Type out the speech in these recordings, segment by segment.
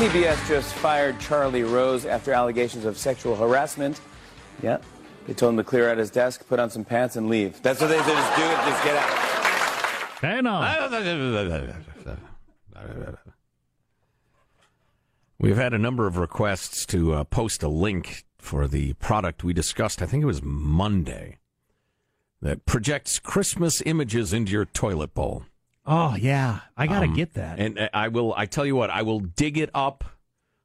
CBS just fired Charlie Rose after allegations of sexual harassment. Yeah. They told him to clear out his desk, put on some pants, and leave. That's what they said. Just do it. Just get out. Hang on. We've had a number of requests to uh, post a link for the product we discussed, I think it was Monday, that projects Christmas images into your toilet bowl. Oh yeah, I gotta Um, get that. And uh, I will. I tell you what. I will dig it up.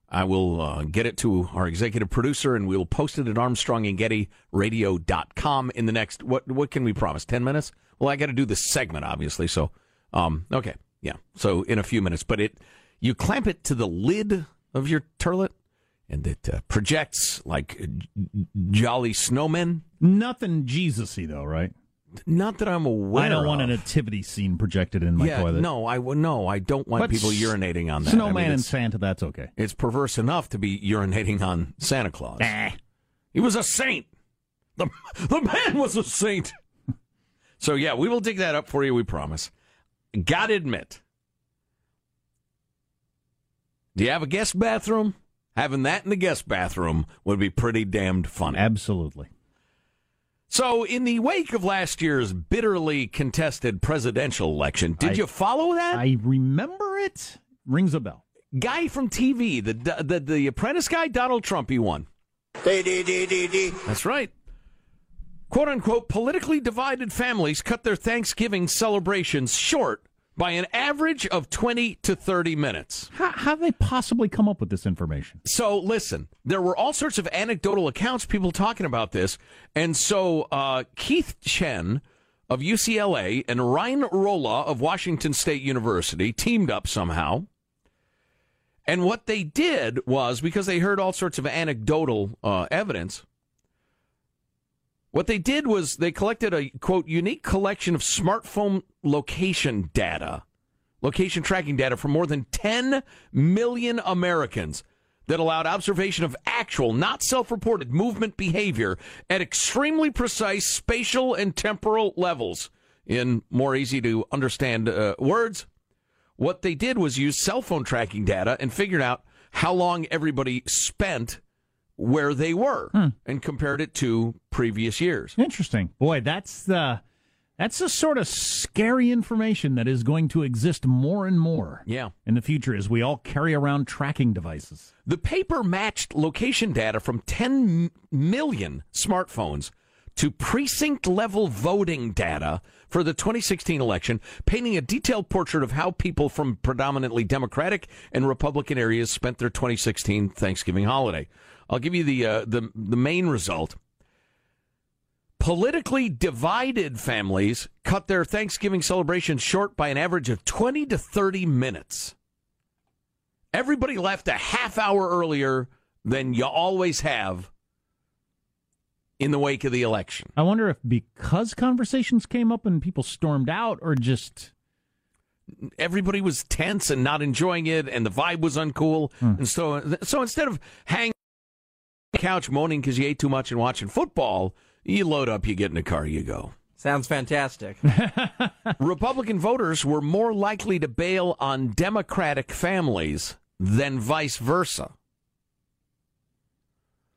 I will uh, get it to our executive producer, and we'll post it at ArmstrongandGettyRadio.com in the next. What What can we promise? Ten minutes? Well, I got to do the segment, obviously. So, um, okay, yeah. So in a few minutes, but it you clamp it to the lid of your toilet, and it uh, projects like j- jolly snowmen. Nothing Jesus-y though, right? Not that I'm aware. I don't want a nativity scene projected in my yeah, toilet. no, I no. I don't want But people s- urinating on that. I Snowman mean, and Santa, that's okay. It's perverse enough to be urinating on Santa Claus. He was a saint. The, the man was a saint. so, yeah, we will dig that up for you, we promise. Gotta admit, do you have a guest bathroom? Having that in the guest bathroom would be pretty damned funny. Absolutely. So, in the wake of last year's bitterly contested presidential election, did I- you follow that? I remember it. Rings a bell. guy from TV, the the the Apprentice guy, Donald Trump, he won. That's right. "Quote unquote," politically divided families cut their Thanksgiving celebrations short by an average of twenty to thirty minutes. How how they possibly come up with this information? So listen, there were all sorts of anecdotal accounts, people talking about this, and so uh, Keith Chen of UCLA and Ryan Rohla of Washington State University teamed up somehow. And what they did was because they heard all sorts of anecdotal uh, evidence. What they did was they collected a quote unique collection of smartphone location data, location tracking data from more than 10 million Americans that allowed observation of actual, not self reported movement behavior at extremely precise spatial and temporal levels. In more easy to understand uh, words, what they did was use cell phone tracking data and figured out how long everybody spent where they were Hmm. and compared it to previous years. Interesting. Boy, that's the that's the sort of scary information that is going to exist more and more Yeah. in the future as we all carry around tracking devices. The paper matched location data from 10 million smartphones to precinct level voting data for the 2016 election, painting a detailed portrait of how people from predominantly Democratic and Republican areas spent their 2016 Thanksgiving holiday. I'll give you the uh, the the main result. Politically divided families cut their Thanksgiving celebration short by an average of 20 to 30 minutes. Everybody left a half hour earlier than you always have in the wake of the election. I wonder if because conversations came up and people stormed out or just Everybody was tense and not enjoying it, and the vibe was uncool. And so, so instead of hanging couch moaning because you ate too much and watching football, you load up, you get in the car, you go. Sounds fantastic. Republican voters were more likely to bail on Democratic families than vice versa.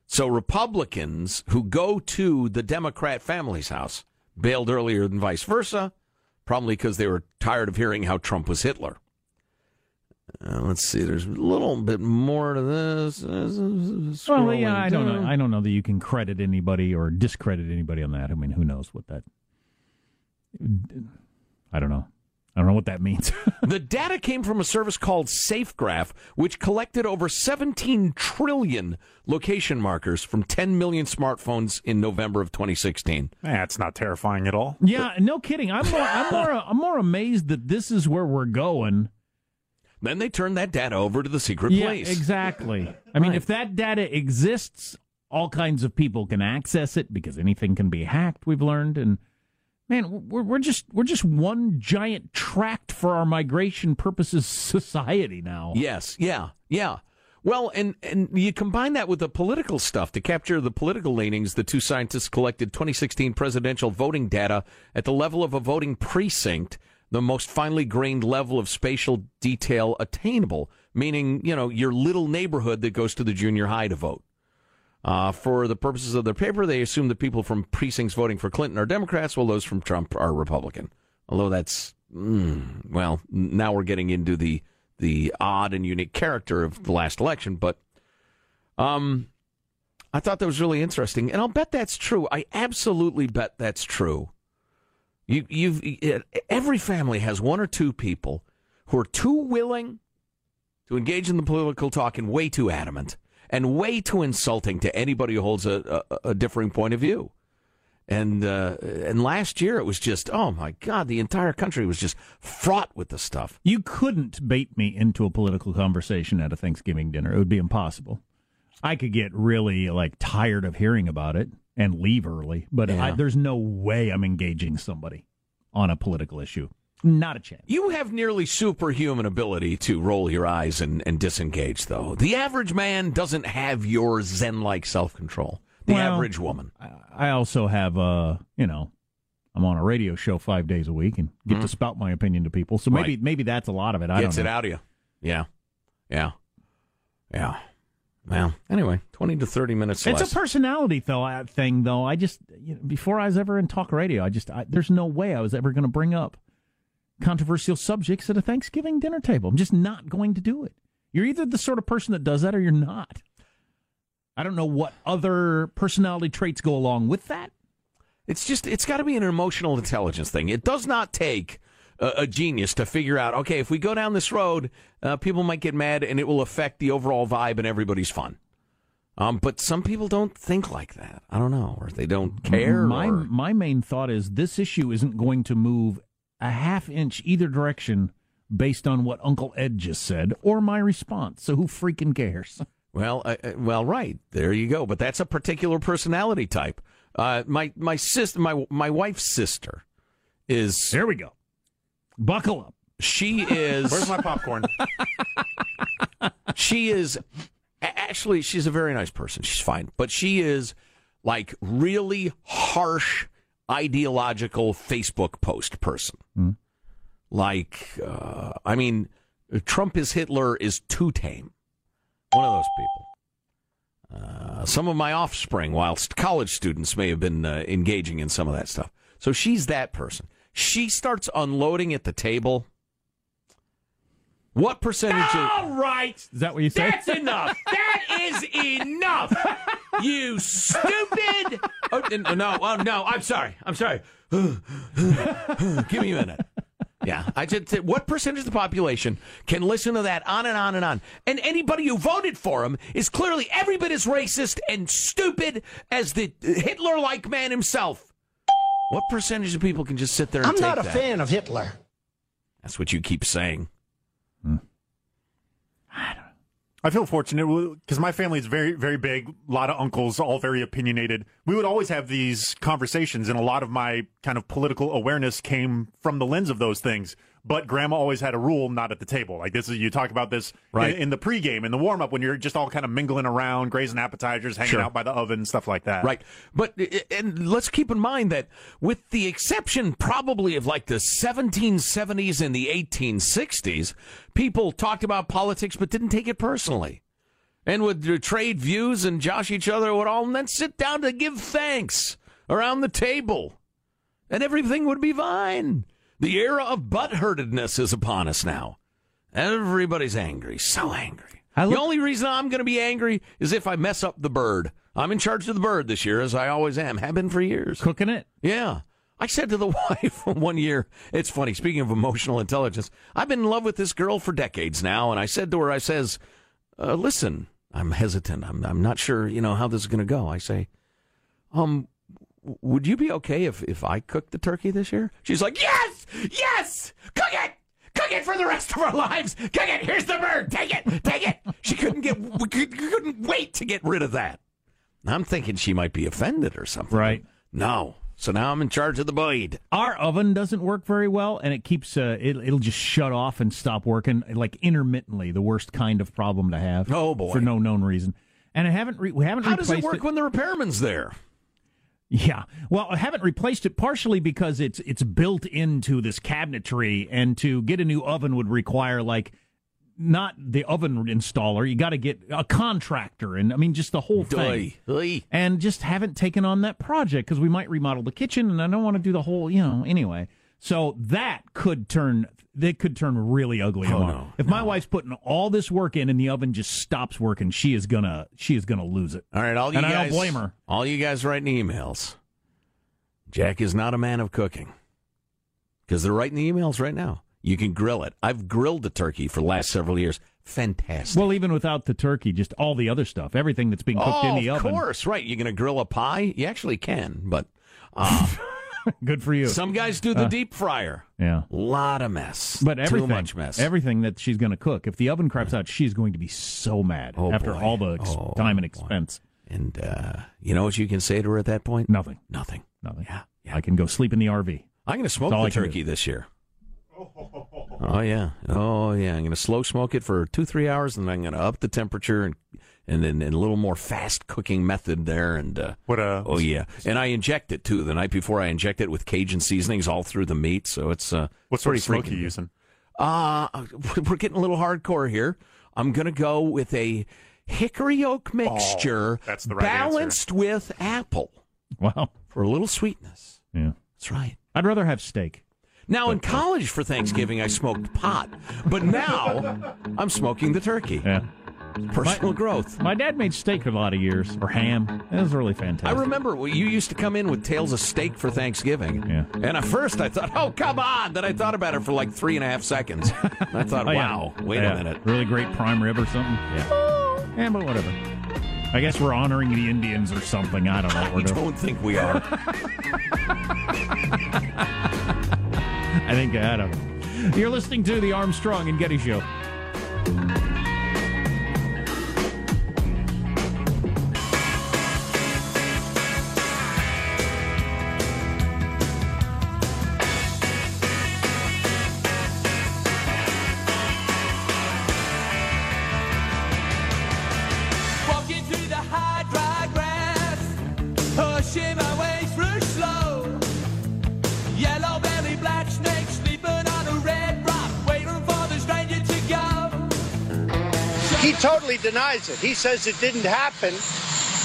So Republicans who go to the Democrat family's house bailed earlier than vice versa, probably because they were tired of hearing how Trump was Hitler. Uh, let's see. There's a little bit more to this. well, yeah, I don't know. I don't know that you can credit anybody or discredit anybody on that. I mean, who knows what that? I don't know. I don't know what that means. the data came from a service called SafeGraph, which collected over 17 trillion location markers from 10 million smartphones in November of 2016. That's not terrifying at all. yeah, no kidding. I'm more, I'm more, I'm more amazed that this is where we're going. Then they turn that data over to the secret place. Yeah, police. exactly. I mean, if that data exists, all kinds of people can access it because anything can be hacked. We've learned, and man, we're we're just we're just one giant tract for our migration purposes society now. Yes, yeah, yeah. Well, and and you combine that with the political stuff to capture the political leanings. The two scientists collected 2016 presidential voting data at the level of a voting precinct, the most finely grained level of spatial detail attainable, meaning you know your little neighborhood that goes to the junior high to vote. Uh, for the purposes of their paper, they assume that people from precincts voting for Clinton are Democrats, while those from Trump are Republican. Although that's mm, well, now we're getting into the the odd and unique character of the last election. But um, I thought that was really interesting, and I'll bet that's true. I absolutely bet that's true. You, you've every family has one or two people who are too willing to engage in the political talk and way too adamant and way too insulting to anybody who holds a, a, a differing point of view. And uh, and last year it was just oh my god, the entire country was just fraught with the stuff. You couldn't bait me into a political conversation at a Thanksgiving dinner. It would be impossible. I could get really like tired of hearing about it and leave early, but Yeah. I, there's no way I'm engaging somebody on a political issue. Not a chance. You have nearly superhuman ability to roll your eyes and, and disengage, though. The average man doesn't have your Zen like self control. The Well, average woman. I also have, uh, you know, I'm on a radio show five days a week and get to spout my opinion to people. So maybe. Right. maybe that's a lot of it. I Gets don't it out of you. Yeah. Yeah. Yeah. Well, anyway, 20 to 30 minutes It's less. a personality though uh, thing though. I just you know, before I was ever in talk radio, I just I, there's no way I was ever going to bring up controversial subjects at a Thanksgiving dinner table. I'm just not going to do it. You're either the sort of person that does that or you're not. I don't know what other personality traits go along with that. It's just, it's got to be an emotional intelligence thing. It does not take a, a genius to figure out, okay, if we go down this road, uh, people might get mad and it will affect the overall vibe and everybody's fun. Um, but some people don't think like that. I don't know, or they don't care. My or- my main thought is this issue isn't going to move a half inch either direction based on what Uncle Ed just said or my response. So who freaking cares? Well, uh, uh, well, right there you go. But that's a particular personality type. Uh, my my sister, my my wife's sister, is There we go. Buckle up. she is Where's my popcorn? she is actually she's a very nice person. She's fine, but she is like really harsh ideological Facebook post person. Like, uh, I mean, Trump is Hitler is too tame. One of those people. Uh, some of my offspring, whilst college students may have been uh, engaging in some of that stuff. So she's that person. She starts unloading at the table. What percentage of All right. Is that what you said? that's enough. That is enough. You stupid. Oh, n- no, oh, no. I'm sorry. I'm sorry. Give me a minute. Yeah, I just said, what percentage of the population can listen to that on and on and on? And anybody who voted for him is clearly every bit as racist and stupid as the Hitler-like man himself. What percentage of people can just sit there and I'm take not a that? fan of Hitler. That's what you keep saying. Hmm. I feel fortunate because my family is very, very big. A lot of uncles, all very opinionated. We would always have these conversations, and a lot of my kind of political awareness came from the lens of those things. But grandma always had a rule: not at the table. Like this is you talk about this Right. in, in the pregame, in the warm up, when you're just all kind of mingling around, grazing appetizers, hanging Sure. out by the oven, stuff like that. Right. But, and let's keep in mind that with the exception probably of like the 1770s and the 1860s, people talked about politics but didn't take it personally. And would uh, trade views and josh each other with all, and then sit down to give thanks around the table. And everything would be fine. The era of butthurtedness is upon us now. Everybody's angry, so angry. I look- the only reason I'm going to be angry is if I mess up the bird. I'm in charge of the bird this year, as I always am. Have been for years. Cooking it. Yeah. I said to the wife one year, it's funny, speaking of emotional intelligence, I've been in love with this girl for decades now, and I said to her, I says, uh, listen, I'm hesitant. I'm, I'm not sure, you know, how this is going to go. I say, um, would you be okay if, if I cooked the turkey this year? She's like, yes, yes, cook it. Cook it for the rest of our lives. Cook it. Here's the bird. Take it. Take it. She couldn't get, couldn't wait to get rid of that. I'm thinking she might be offended or something. Right. No. So now I'm in charge of the blade. Our oven doesn't work very well, and it keeps uh, it, it'll just shut off and stop working like intermittently. The worst kind of problem to have. Oh, boy. for no known reason. And I haven't re- we haven't How does it work when the repairman's there? Yeah, well, I haven't replaced it partially because it's it's built into this cabinetry, and to get a new oven would require like not the oven installer. You got to get a contractor, and I mean just the whole thing. Oy. And just haven't taken on that project because we might remodel the kitchen, and I don't want to do the whole, you know. Anyway, so that could turn that could turn really ugly. Oh, no, if my wife's putting all this work in, and the oven just stops working, she is gonna she is gonna lose it. All right, all you and guys. I don't blame her. All you guys writing emails. Jack is not a man of cooking because they're writing the emails right now. You can grill it. I've grilled the turkey for the last several years. Fantastic. Well, even without the turkey, just all the other stuff, everything that's being cooked oh, in the oven. of course, right. You're going to grill a pie? You actually can, but uh, Good for you. some guys do the Uh, deep fryer. yeah. lot of mess. But everything, Too much mess. everything that she's going to cook, if the oven craps out, she's going to be so mad Oh, after boy. all the ex- Oh, time and boy. expense. and uh, you know what you can say to her at that point? Nothing. Nothing. Nothing. Yeah, yeah. I can go sleep in the RV. I'm going to smoke the I can do. turkey this year. Oh yeah, oh yeah. I'm going to slow smoke it for two, three hours, and then I'm going to up the temperature and and then and a little more fast cooking method there. And uh, What a oh yeah, and I inject it too. The night before, I inject it with Cajun seasonings all through the meat, so it's uh, what sort of smoke freaking you using? Uh, we're getting a little hardcore here. I'm going to go with a hickory oak mixture, Oh, that's the right answer. balanced with apple Wow. for a little sweetness. Yeah. That's right. I'd rather have steak. Now, in college for Thanksgiving, I smoked pot, but now I'm smoking the turkey. Yeah. Personal growth. My dad made steak for a lot of years, or ham. It was really fantastic. I remember you used to come in with tales of steak for Thanksgiving. Yeah. And at first I thought, oh, come on. Then I thought about it for like three and a half seconds. I thought, Oh, yeah. wow, wait Yeah. a minute. Really great prime rib or something. Yeah. Yeah, but whatever. I guess we're honoring the Indians or something. I don't know what I don't think we are. I think I don't know. You're listening to the Armstrong and Getty Show. Denies it. He says it didn't happen.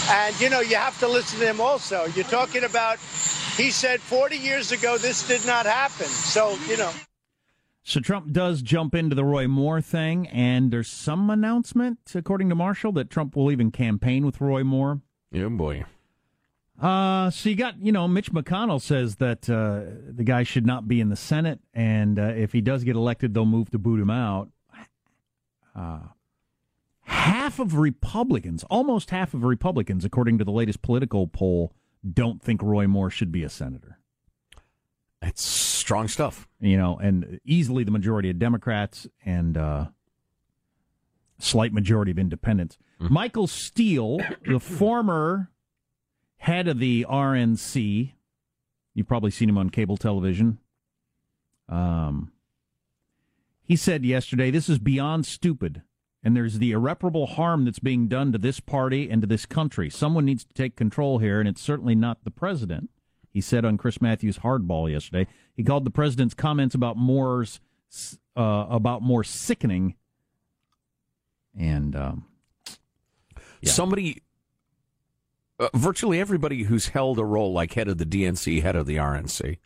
And, you know, you have to listen to him also. You're talking about, he said 40 years ago this did not happen. So, you know. So Trump does jump into the Roy Moore thing, and there's some announcement, according to Marshall, that Trump will even campaign with Roy Moore. Yeah, boy. Uh, so you got, you know, Mitch McConnell says that uh, the guy should not be in the Senate, and uh, if he does get elected, they'll move to boot him out. Uh, half of Republicans, almost half of Republicans, according to the latest political poll, don't think Roy Moore should be a senator. It's strong stuff. You know, and easily the majority of Democrats and uh, slight majority of independents. Mm-hmm. Michael Steele, the former head of the RNC, you've probably seen him on cable television. Um, he said yesterday, "This is beyond stupid." And there's the irreparable harm that's being done to this party and to this country. Someone needs to take control here, and it's certainly not the president. He said on Chris Matthews' Hardball yesterday. He called the president's comments about Moore's uh, about Moore sickening. And um, yeah. somebody, uh, virtually everybody who's held a role like head of the DNC, head of the RNC,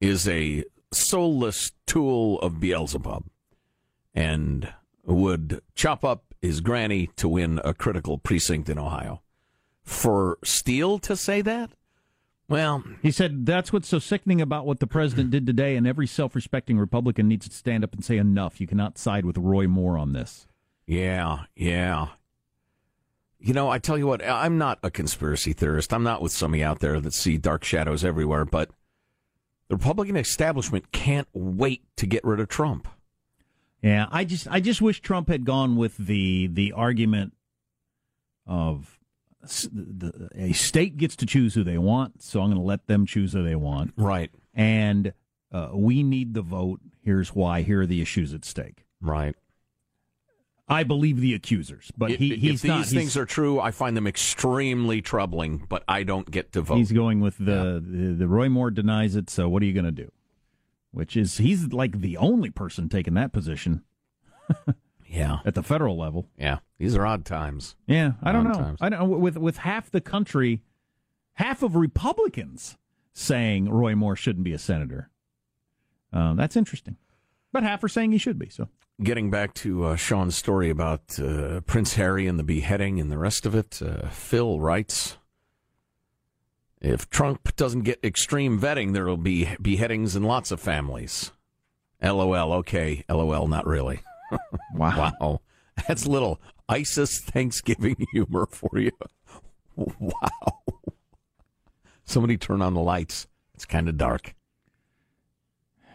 is a soulless tool of Beelzebub, and would chop up his granny to win a critical precinct in Ohio. For Steele to say that? Well, he said that's what's so sickening about what the president did today, and every self respecting Republican needs to stand up and say, enough. You cannot side with Roy Moore on this. Yeah, yeah. You know, I tell you what, I'm not a conspiracy theorist. I'm not with some of you out there that see dark shadows everywhere, but the Republican establishment can't wait to get rid of Trump. Yeah, I just I just wish Trump had gone with the the argument of the, a state gets to choose who they want, so I'm going to let them choose who they want. Right. And uh, we need the vote. Here's why. Here are the issues at stake. Right. I believe the accusers, but he, he's if these not. things are true, I find them extremely troubling. But I don't get to vote. He's going with the yeah. the, the Roy Moore denies it. So what are you going to do? Which is he's like the only person taking that position. yeah, at the federal level. Yeah, these are odd times. Yeah, I don't know. Times. I don't with with half the country, half of Republicans saying Roy Moore shouldn't be a senator. Uh, that's interesting, but half are saying he should be. So. Getting back to uh, Sean's story about uh, Prince Harry and the beheading and the rest of it, uh, Phil writes if Trump doesn't get extreme vetting, there will be beheadings in lots of families. LOL. Okay. LOL. Not really. wow. wow. That's little ISIS Thanksgiving humor for you. Wow. Somebody turn on the lights. It's kind of dark.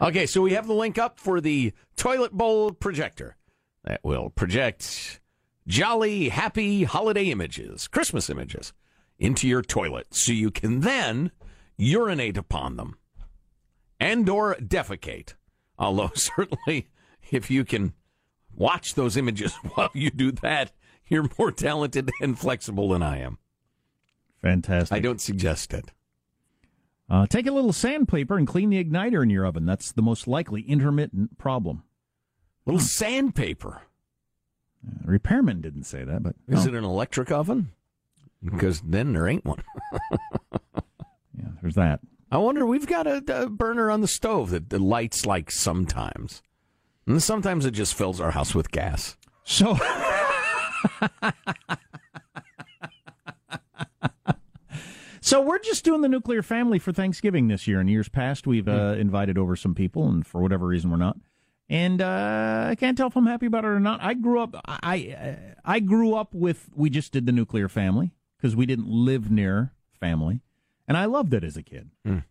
Okay, so we have the link up for the toilet bowl projector that will project jolly, happy holiday images, Christmas images into your toilet so you can then urinate upon them and or defecate. Although certainly if you can watch those images while you do that, you're more talented and flexible than I am. Fantastic. I don't suggest it. Uh, take a little sandpaper and clean the igniter in your oven. That's the most likely intermittent problem. Little sandpaper. Uh, repairman didn't say that, but is it an electric oven? Because then there ain't one. yeah, there's that. I wonder, we've got a, a burner on the stove that, that lights like sometimes. And sometimes it just fills our house with gas. So. so we're just doing the nuclear family for Thanksgiving this year. In years past, we've uh, invited over some people, and for whatever reason, we're not. And uh, I can't tell if I'm happy about it or not. I grew up. I I grew up with. We just did the nuclear family because we didn't live near family, and I loved it as a kid. Mm.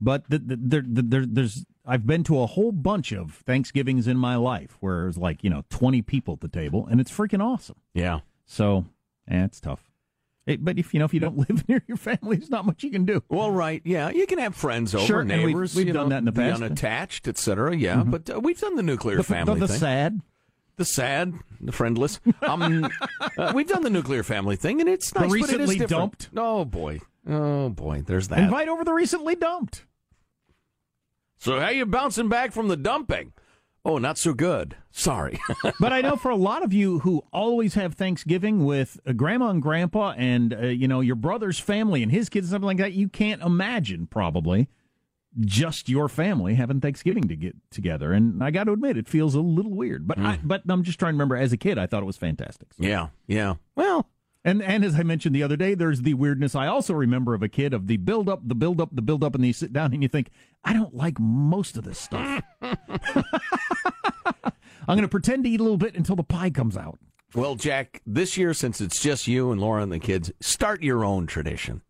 But the, the, there, the, there's I've been to a whole bunch of Thanksgivings in my life where it's like you know 20 people at the table, and it's freaking awesome. Yeah. So, yeah, it's tough. It, but if you know if you don't live near your family, there's not much you can do. Well, right, yeah, you can have friends over, sure, neighbors. We've, we've done know, that in the past, unattached, etc. Yeah, mm-hmm. but uh, we've done the nuclear the, family the, the sad, the sad, the friendless. Um, uh, we've done the nuclear family thing, and it's nice. The recently dumped. Oh boy, oh boy, there's that. Invite over the recently dumped. So how you bouncing back from the dumping? Oh, not so good. Sorry. but I know for a lot of you who always have Thanksgiving with uh, grandma and grandpa and, uh, you know, your brother's family and his kids and something like that, you can't imagine probably just your family having Thanksgiving to get together. And I got to admit, it feels a little weird. But hmm. I, but I'm just trying to remember as a kid, I thought it was fantastic. So- yeah, yeah. Well, And and as I mentioned the other day, there's the weirdness I also remember of a kid of the build up, the build up, the build up, and then you sit down and you think, I don't like most of this stuff. I'm going to pretend to eat a little bit until the pie comes out. well, Jack, this year, since it's just you and Laura and the kids, start your own tradition.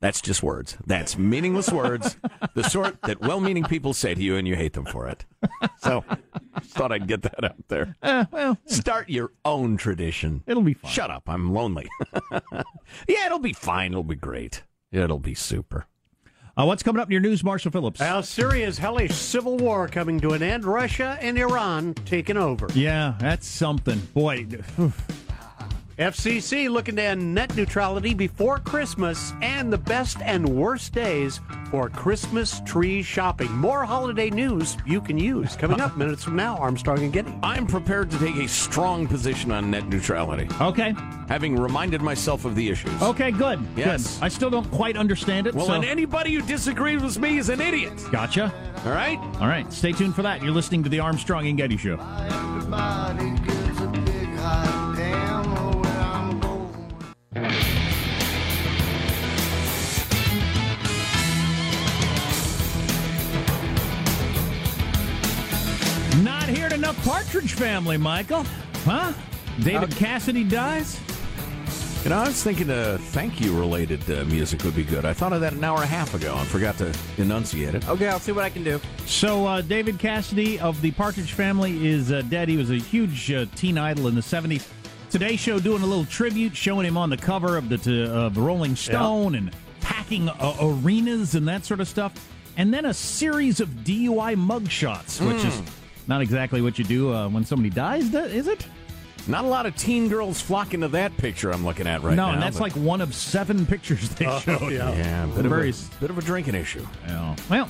That's just words. That's meaningless words, the sort that well meaning people say to you and you hate them for it. So, thought I'd get that out there. Uh, well, Start your own tradition. it'll be fine. Shut up. I'm lonely. yeah, it'll be fine. It'll be great. It'll be super. Uh, what's coming up in your news, Marshall Phillips? Now, Syria's hellish civil war coming to an end. Russia and Iran taking over. yeah, that's something. Boy, FCC looking to end net neutrality before Christmas and the best and worst days for Christmas tree shopping. More holiday news you can use. Coming up minutes from now, Armstrong and Getty. I'm prepared to take a strong position on net neutrality, okay, having reminded myself of the issues. okay, good. Yes. good. I still don't quite understand it. Well, so. and anybody who disagrees with me is an idiot. gotcha. All right? All right, stay tuned for that. You're listening to the Armstrong and Getty Show. Not hearing enough Partridge Family, Michael. Huh? David Cassidy dies? You know, I was thinking uh, thank you related uh, music would be good. I thought of that an hour and a half ago and forgot to enunciate it. Okay, I'll see what I can do. So, uh, David Cassidy of the Partridge Family is uh, dead. He was a huge uh, teen idol in the 70s. Today Show doing a little tribute, showing him on the cover of the, t- of Rolling Stone and packing uh, arenas and that sort of stuff. And then a series of DUI mugshots, which is not exactly what you do uh, when somebody dies, is it? Not a lot of teen girls flocking to that picture I'm looking at right no, now. No, and that's but- like one of seven pictures they showed. yeah, a bit of a, bit of a drinking issue. Yeah. Well,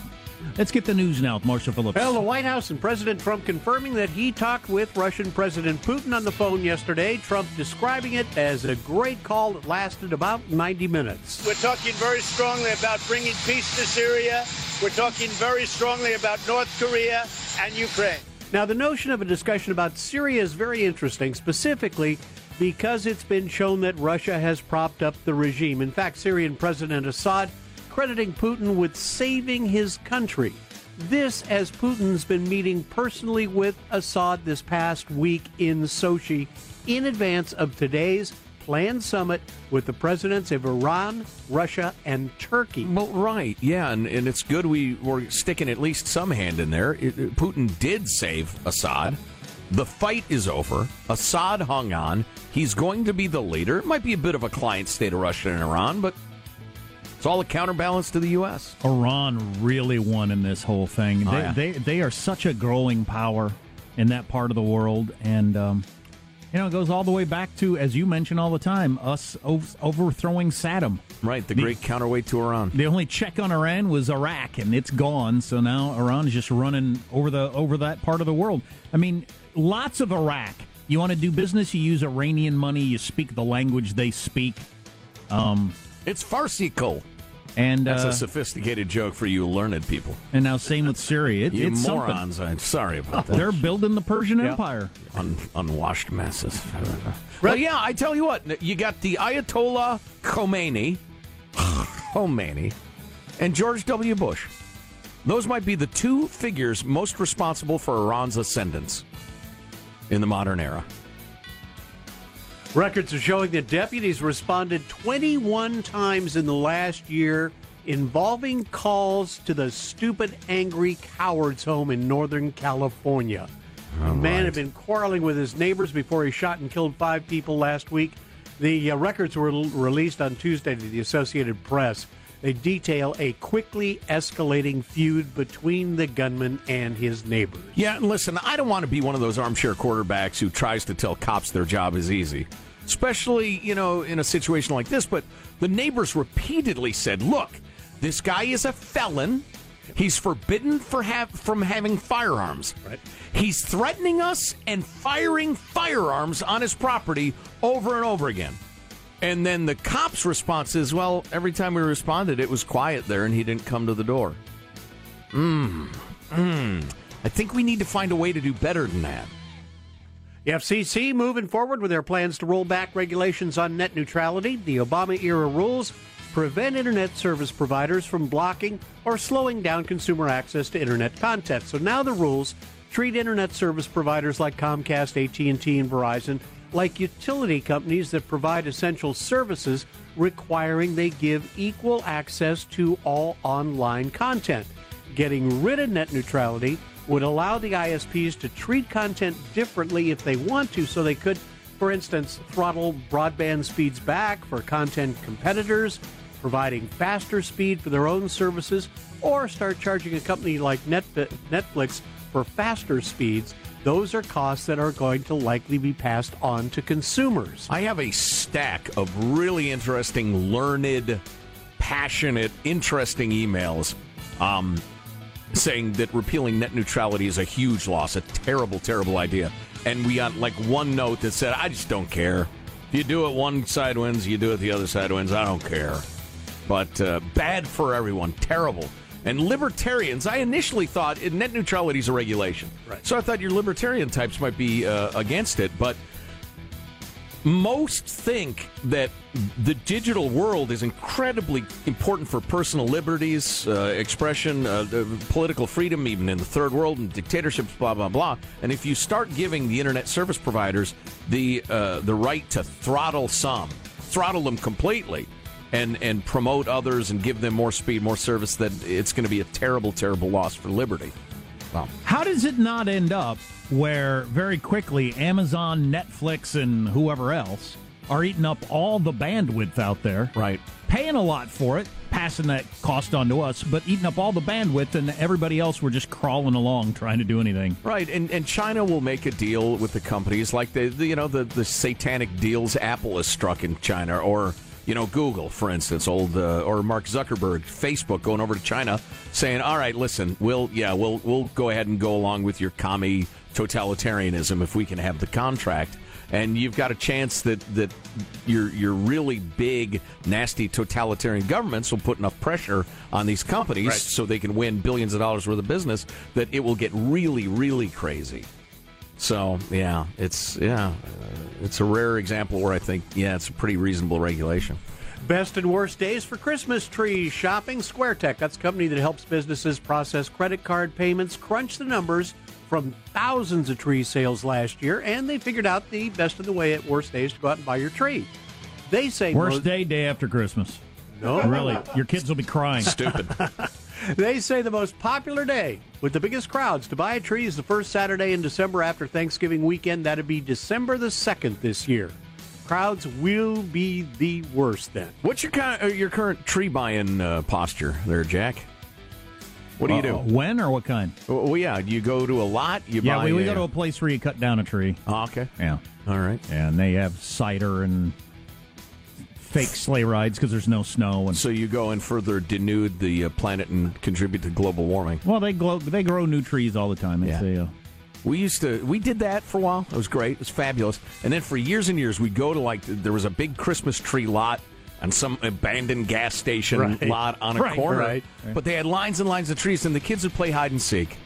let's get the news now with Marshall Phillips. Well, the White House and President Trump confirming that he talked with Russian President Putin on the phone yesterday. Trump describing it as a great call that lasted about 90 minutes. We're talking very strongly about bringing peace to Syria. We're talking very strongly about North Korea and Ukraine. Now, the notion of a discussion about Syria is very interesting, specifically because it's been shown that Russia has propped up the regime. In fact, Syrian President Assad crediting Putin with saving his country. This, as Putin's been meeting personally with Assad this past week in Sochi in advance of today's planned summit with the presidents of Iran, Russia, and Turkey. Well, right, yeah, and, and it's good we were sticking at least some hand in there. It, it- Putin did save Assad. The fight is over. Assad hung on. He's going to be the leader. It might be a bit of a client state of Russia and Iran, but it's all a counterbalance to the U.S. Iran really won in this whole thing. Oh, they, yeah. they they are such a growing power in that part of the world, and um, you know it goes all the way back to, as you mention all the time, us overthrowing Saddam. Right, the The- great counterweight to Iran. The only check on Iran was Iraq, and it's gone. So now Iran is just running over the over that part of the world. I mean, lots of Iraq. You want to do business, you use Iranian money. You speak the language they speak. Um, It's farcical. And That's uh, a sophisticated joke for you learned people. and now same with Syria. It, You it's something. morons. I'm sorry about that. They're building the Persian Empire. Un- unwashed masses. Well, yeah, I tell you what, you got the Ayatollah Khomeini, Khomeini, and George W. Bush. Those might be the two figures most responsible for Iran's ascendance in the modern era. Records are showing that deputies responded 21 times in the last year involving calls to the stupid, angry cowards home in Northern California. a man had been quarreling with his neighbors before he shot and killed five people last week. The uh, records were l- released on Tuesday to the Associated Press. They detail a quickly escalating feud between the gunman and his neighbors. Yeah, and listen, I don't want to be one of those armchair quarterbacks who tries to tell cops their job is easy, especially, you know, in a situation like this. But the neighbors repeatedly said, look, this guy is a felon. He's forbidden for have, from having firearms. Right. He's threatening us and firing firearms on his property over and over again. And then the cops' response is, well, every time we responded, it was quiet there and he didn't come to the door. Mmm. Mmm. I think we need to find a way to do better than that. The FCC moving forward with their plans to roll back regulations on net neutrality. The Obama era rules prevent internet service providers from blocking or slowing down consumer access to internet content. So now the rules treat internet service providers like Comcast, AT&T, and Verizon like utility companies that provide essential services requiring they give equal access to all online content. Getting rid of net neutrality would allow the ISPs to treat content differently if they want to, so they could, for instance, throttle broadband speeds back for content competitors, providing faster speed for their own services, or start charging a company like Netflix for faster speeds. Those are costs that are going to likely be passed on to consumers. I have a stack of really interesting, learned, passionate, interesting emails um, saying that repealing net neutrality is a huge loss, a terrible, terrible idea. And we got like one note that said, I just don't care. If you do it one side wins, you do it the other side wins. I don't care. But uh, bad for everyone, terrible. And libertarians, I initially thought net neutrality is a regulation. Right. So I thought your libertarian types might be uh, against it. But most think that the digital world is incredibly important for personal liberties, uh, expression, uh, political freedom, even in the third world and dictatorships, blah blah blah. And if you start giving the internet service providers the uh, the right to throttle some, throttle them completely, and and promote others and give them more speed, more service, then it's going to be a terrible, terrible loss for liberty. Wow. How does it not end up where very quickly Amazon, Netflix, and whoever else are eating up all the bandwidth out there. Right. Paying a lot for it, passing that cost on to us, but eating up all the bandwidth, and everybody else we're just crawling along trying to do anything. Right, and and China will make a deal with the companies like the, the you know the the satanic deals Apple has struck in China or you know, Google, for instance, old uh, or Mark Zuckerberg, Facebook, going over to China, saying, "All right, listen, we'll yeah, we'll we'll go ahead and go along with your commie totalitarianism if we can have the contract." And you've got a chance that that your your really big, nasty totalitarian governments will put enough pressure on these companies Right. so they can win billions of dollars worth of business that it will get really, really crazy. So yeah, it's yeah, uh, it's a rare example where I think yeah, it's a pretty reasonable regulation. Best and worst days for Christmas tree shopping. SquareTech, that's a company that helps businesses process credit card payments, crunch the numbers from thousands of tree sales last year, and they figured out the best and the way at worst days to go out and buy your tree. They say Worst most- day, day after Christmas. No. Really. Your kids will be crying. Stupid. They say the most popular day with the biggest crowds to buy a tree is the first Saturday in December after Thanksgiving weekend. That'd be December the 2nd this year. Crowds will be the worst then. What's your kind, uh, your current tree buying uh, posture there, Jack? What do you do? Uh, when or what kind? Well, yeah, you go to a lot? You yeah, buy we, we a- go to a place where you cut down a tree. Oh, okay. Yeah. All right. And they have cider and fake sleigh rides because there's no snow. And So you go and further denude the uh, planet and contribute to global warming. well, they glow, they grow new trees all the time. Yeah. uh, We used to we did that for a while. It was great. It was fabulous. And then for years and years, we go to like there was a big Christmas tree lot on some abandoned gas station Right. lot on a Right, corner. right. But they had lines and lines of trees, and the kids would play hide and seek.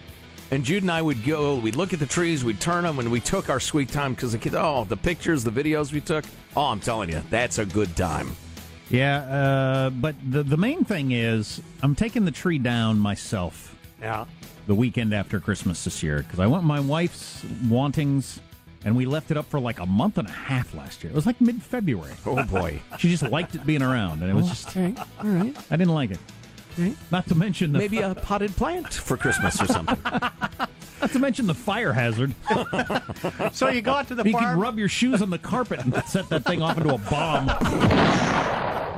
And Jude and I would go. We'd look at the trees. We'd turn them, and we took our sweet time because the kids. Oh, the pictures, the videos we took. Oh, I'm telling you, that's a good time. yeah. Uh, but the the main thing is, I'm taking the tree down myself Yeah. the weekend after Christmas this year because I want my wife's wantings. And we left it up for like a month and a half last year. It was like mid February. Oh boy. She just liked it being around, and it was just all right. I didn't like it. Not to mention the Maybe a potted plant for Christmas or something. not to mention the fire hazard. So you go out to the you farm. can rub your shoes on the carpet and set that thing off into a bomb.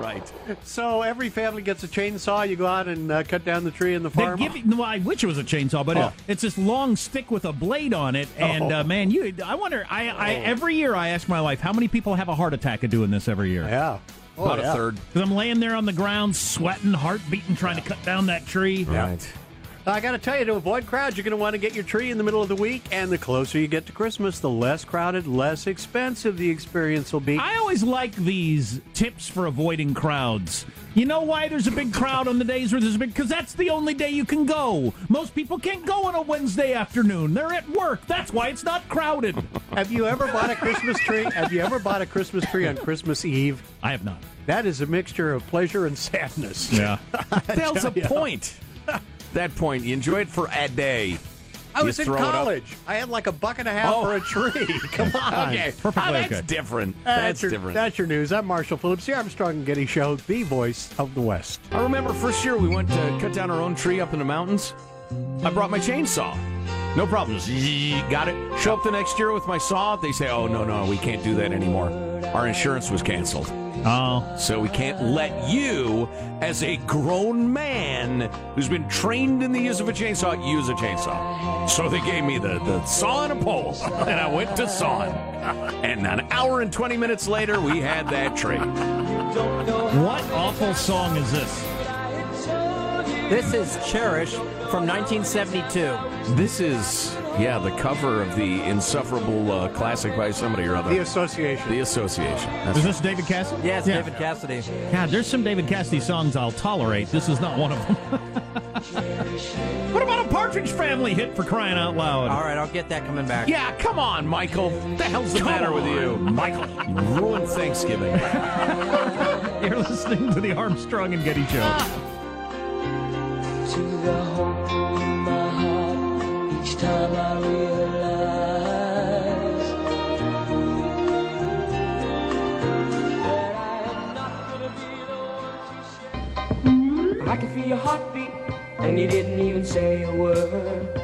right. So every family gets a chainsaw. You go out and uh, cut down the tree in the They farm. give you, well, I wish it was a chainsaw, but Oh. uh, it's this long stick with a blade on it. And Oh. uh, man, you, I wonder. I, I every year I ask my wife how many people have a heart attack of doing this every year. yeah. Oh, About yeah. a third. Because I'm laying there on the ground, sweating, heart beating, trying to cut down that tree. Right. I got to tell you, to avoid crowds, you're going to want to get your tree in the middle of the week. And the closer you get to Christmas, the less crowded, less expensive the experience will be. I always like these tips for avoiding crowds. You know why there's a big crowd on the days where there's a big? Because that's the only day you can go. Most people can't go on a Wednesday afternoon. They're at work. That's why it's not crowded. Have you ever bought a Christmas tree? Have you ever bought a Christmas tree on Christmas Eve? I have not. That is a mixture of pleasure and sadness. Yeah. That's a point. that point, you enjoy it for a day. I You was in throw it up. college. I had like a buck and a half Oh. for a oh. tree. Come on. Okay, Perfectly oh, that's different. That's, That's your, different. That's your news. I'm Marshall Phillips, here. I'm Armstrong and Getty Show, the voice of the West. I remember first year we went to cut down our own tree up in the mountains. I brought my chainsaw. No problem. Zzz, Got it. Show up the next year with my saw. They say, "Oh no, no, we can't do that anymore. Our insurance was canceled, Oh, so we can't let you, as a grown man who's been trained in the use of a chainsaw, use a chainsaw." So they gave me the, the saw and a pole, and I went to sawing. And an hour and twenty minutes later, we had that tree. what awful song is this? This is Cherish from 1972. This is, yeah, the cover of the insufferable uh, classic by somebody or other. The Association. The Association. That's Is this David Cassidy? Yes, Yeah. David Cassidy. God, there's some David Cassidy songs I'll tolerate. This is not one of them. what about a Partridge Family hit for crying out loud? All right, I'll get that coming back. Yeah, come on, Michael. What the hell's the Come matter with you? Michael. You ruined Thanksgiving. You're listening to the Armstrong and Getty Show. to I can feel your heartbeat, and you didn't even say a word.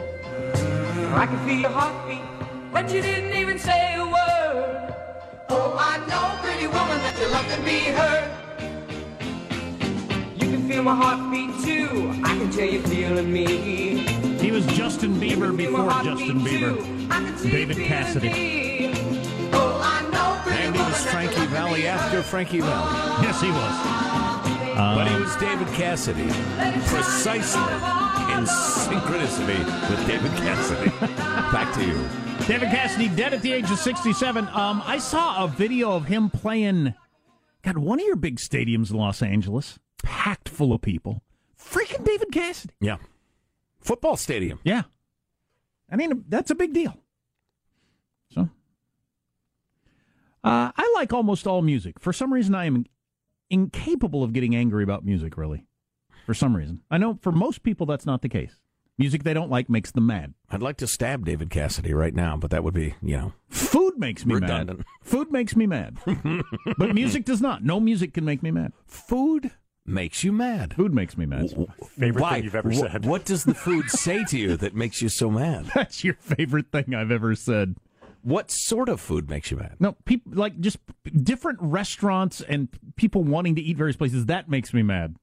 I can feel your heartbeat, but you didn't even say a word. Oh, I know, pretty woman, that you love to be heard. Feel my heartbeat too. I can tell you're feeling me. He was Justin Bieber before Justin Bieber. David Cassidy. Oh, I know, and he was Frankie Valli after Frankie Valli. Yes, he was. but he was David Cassidy, precisely in synchronicity with David Cassidy. Back to you. David Cassidy dead at the age of 67. Um, I saw a video of him playing, God, one of your big stadiums in Los Angeles, packed full of people. Freaking David Cassidy. Yeah. Football stadium. Yeah. I mean, that's a big deal. So, uh, I like almost all music. For some reason, I am incapable of getting angry about music, really. For some reason. I know for most people, that's not the case. Music they don't like makes them mad. I'd like to stab David Cassidy right now, but that would be, you know, Food makes me Redundant. mad. Food makes me mad. but music does not. No music can make me mad. food makes you mad. Food makes me mad. Favorite Why? thing you've ever Wh- said. What does the food say to you that makes you so mad? That's your favorite thing I've ever said. What sort of food makes you mad? No, people like just different restaurants and people wanting to eat various places. That makes me mad.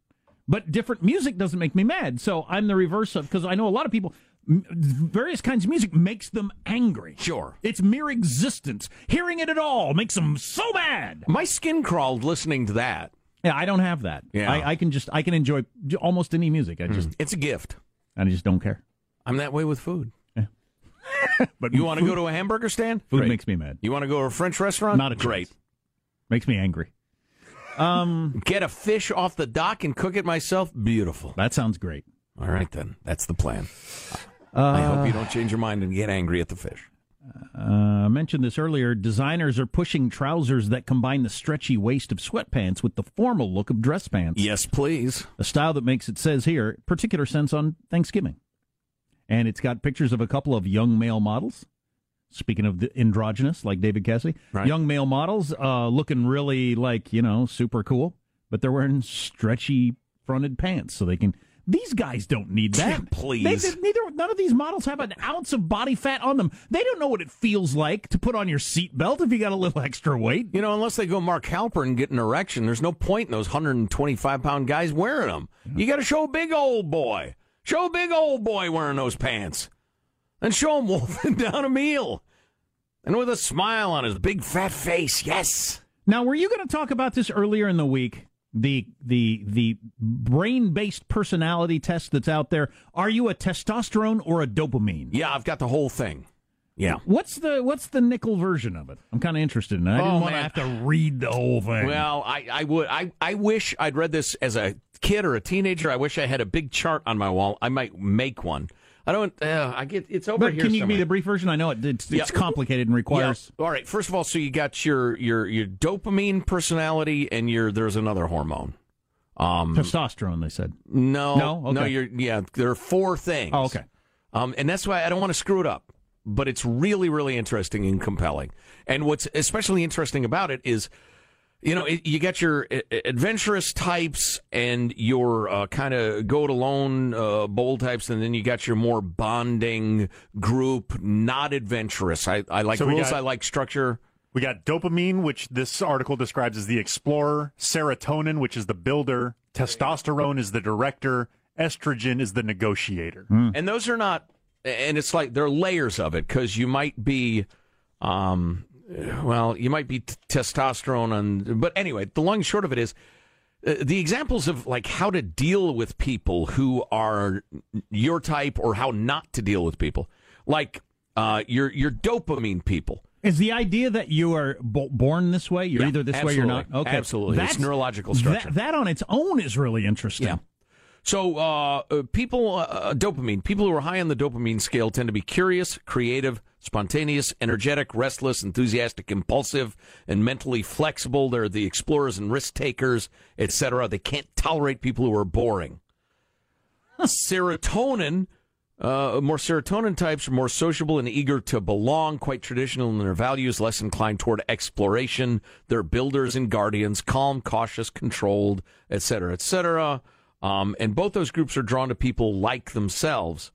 But different music doesn't make me mad. So I'm the reverse of because I know a lot of people. m- Various kinds of music makes them angry. Sure. It's mere existence. Hearing it at all makes them so mad. My skin crawled listening to that. Yeah, I don't have that. Yeah. I, I can just I can enjoy almost any music. I just It's a gift. I just don't care. I'm that way with food. Yeah. But You want to go to a hamburger stand? food Great. makes me mad. You want to go to a French restaurant? Not a great. chance. Makes me angry. Um, Get a fish off the dock and cook it myself? Beautiful. that sounds great. All right, then. That's the plan. I hope you don't change your mind and get angry at the fish. Uh, I mentioned this earlier. Designers are pushing trousers that combine the stretchy waist of sweatpants with the formal look of dress pants. Yes, please. A style that makes, it says here, particular sense on Thanksgiving. And it's got pictures of a couple of young male models. Speaking of the androgynous, like David Cassidy, Right. young male models uh, looking really like, you know, super cool, but they're wearing stretchy fronted pants so they can. These guys don't need that. Please. They- neither, none of these models have an ounce of body fat on them. They don't know what it feels like to put on your seatbelt if you got a little extra weight. You know, unless they go Mark Halperin and get an erection, there's no point in those 125 pound guys wearing them. You got to show a big old boy. Show a big old boy wearing those pants. And show him wolfing down a meal. And with a smile on his big fat face. Yes. Now, were you going to talk about this earlier in the week? The the the brain based personality test that's out there. Are you a testosterone or a dopamine? Yeah, I've got the whole thing. Yeah. What's the what's the nickel version of it? I'm kind of interested in it. I oh, didn't Oh, want to have to read the whole thing. Well, I, I would I, I wish I'd read this as a kid or a teenager. I wish I had a big chart on my wall. I might make one. I don't. Uh, I get it's over but here. can you give me the brief version? I know it, it's, it's Yeah. complicated and requires. Yeah. All right. First of all, so you got your your your dopamine personality, and your there's another hormone. Um, Testosterone, they said. no, No? no. You're yeah. There are four things. Oh, okay. Um, and that's why I don't want to screw it up. But it's really, really interesting and compelling. And what's especially interesting about it is, you know, it, you get your uh, adventurous types and your uh, kind of go it alone, uh, bold types, and then you got your more bonding group, not adventurous. I, I like So rules. got- I like structure. We got dopamine, which this article describes as the explorer, serotonin, which is the builder, testosterone is the director, estrogen is the negotiator. And those are not, and it's like there are layers of it because you might be, um, well, you might be t- testosterone on, but anyway, the long and short of it is uh, the examples of like how to deal with people who are your type or how not to deal with people, like uh, your your dopamine people. Is the idea that you are bo- born this way? You're Yeah, either this way or you're not. absolutely. Okay, Absolutely. It's neurological structure. That, that on its own is really interesting. Yeah. So, uh, uh, people, uh, uh, dopamine, people who are high on the dopamine scale tend to be curious, creative, spontaneous, energetic, restless, enthusiastic, impulsive, and mentally flexible. They're the explorers and risk takers, etc. They can't tolerate people who are boring. Serotonin, uh, more serotonin types are more sociable and eager to belong, quite traditional in their values, less inclined toward exploration. They're builders and guardians, calm, cautious, controlled, etc., cetera, et cetera. Um, and both those groups are drawn to people like themselves.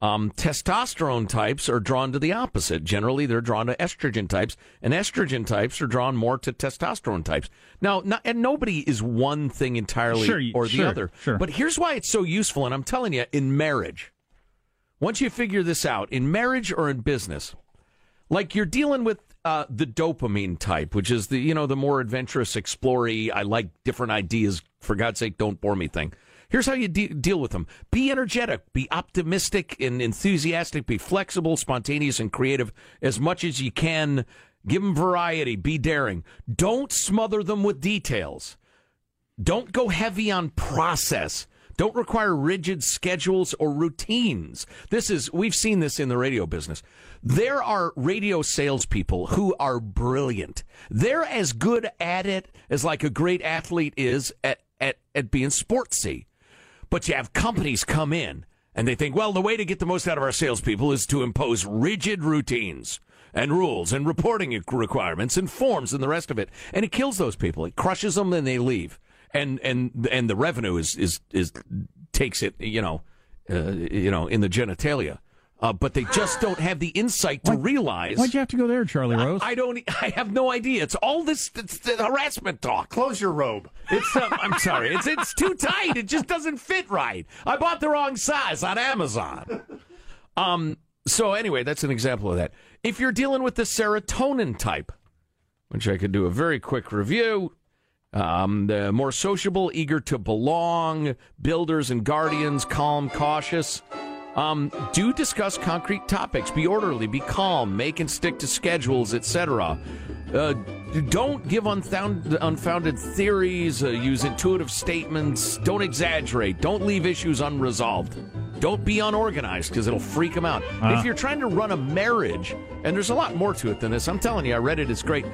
Um, testosterone types are drawn to the opposite. Generally, they're drawn to estrogen types, and estrogen types are drawn more to testosterone types. Now, not, and nobody is one thing entirely Sure, or the sure, other. sure. But here's why it's so useful, and I'm telling you, in marriage, once you figure this out, in marriage or in business, like you're dealing with uh, the dopamine type, which is the you know the more adventurous, explory. I like different ideas. For God's sake, don't bore me thing. Here's how you de- deal with them: be energetic, be optimistic and enthusiastic, be flexible, spontaneous, and creative as much as you can. Give them variety, be daring. Don't smother them with details. Don't go heavy on process. Don't require rigid schedules or routines. This is, we've seen this in the radio business. There are radio salespeople who are brilliant. They're as good at it as like a great athlete is at, at, at being sportsy. But you have companies come in and they think, well, the way to get the most out of our salespeople is to impose rigid routines and rules and reporting requirements and forms and the rest of it. And it kills those people. It crushes them and they leave. And and and the revenue is is is takes it, you know, uh, you know, in the genitalia. Uh, but they just don't have the insight to realize. Why'd you have to go there, Charlie Rose? I don't. I have no idea. It's all this it's the harassment talk. Close your robe. It's. Um, I'm sorry. It's it's too tight. It just doesn't fit right. I bought the wrong size on Amazon. Um. So anyway, that's an example of that. If you're dealing with the serotonin type, which I could do a very quick review. Um, the more sociable, eager to belong, builders and guardians, calm, cautious. Um, do discuss concrete topics. Be orderly. Be calm. Make and stick to schedules, etc. Uh, don't give unfound, unfounded theories. Uh, use intuitive statements. Don't exaggerate. Don't leave issues unresolved. Don't be unorganized because it'll freak them out. Uh. If you're trying to run a marriage, and there's a lot more to it than this, I'm telling you, I read it. It's great.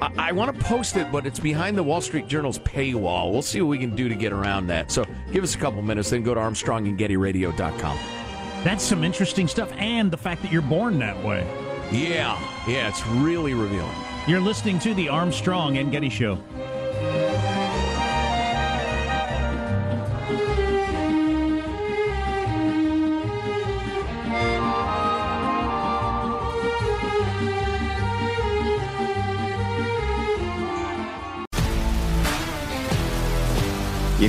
I, I want to post it, but it's behind the Wall Street Journal's paywall. We'll see what we can do to get around that. So give us a couple minutes, then go to ArmstrongandGettyRadio.com. That's some interesting stuff, and the fact that you're born that way. Yeah, yeah, it's really revealing. You're listening to the Armstrong and Getty Show.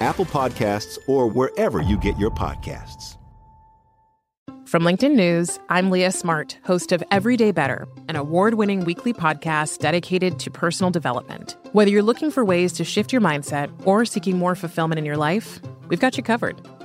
Apple Podcasts, or wherever you get your podcasts. From LinkedIn News, I'm Leah Smart, host of Everyday Better, an award winning weekly podcast dedicated to personal development. Whether you're looking for ways to shift your mindset or seeking more fulfillment in your life, we've got you covered.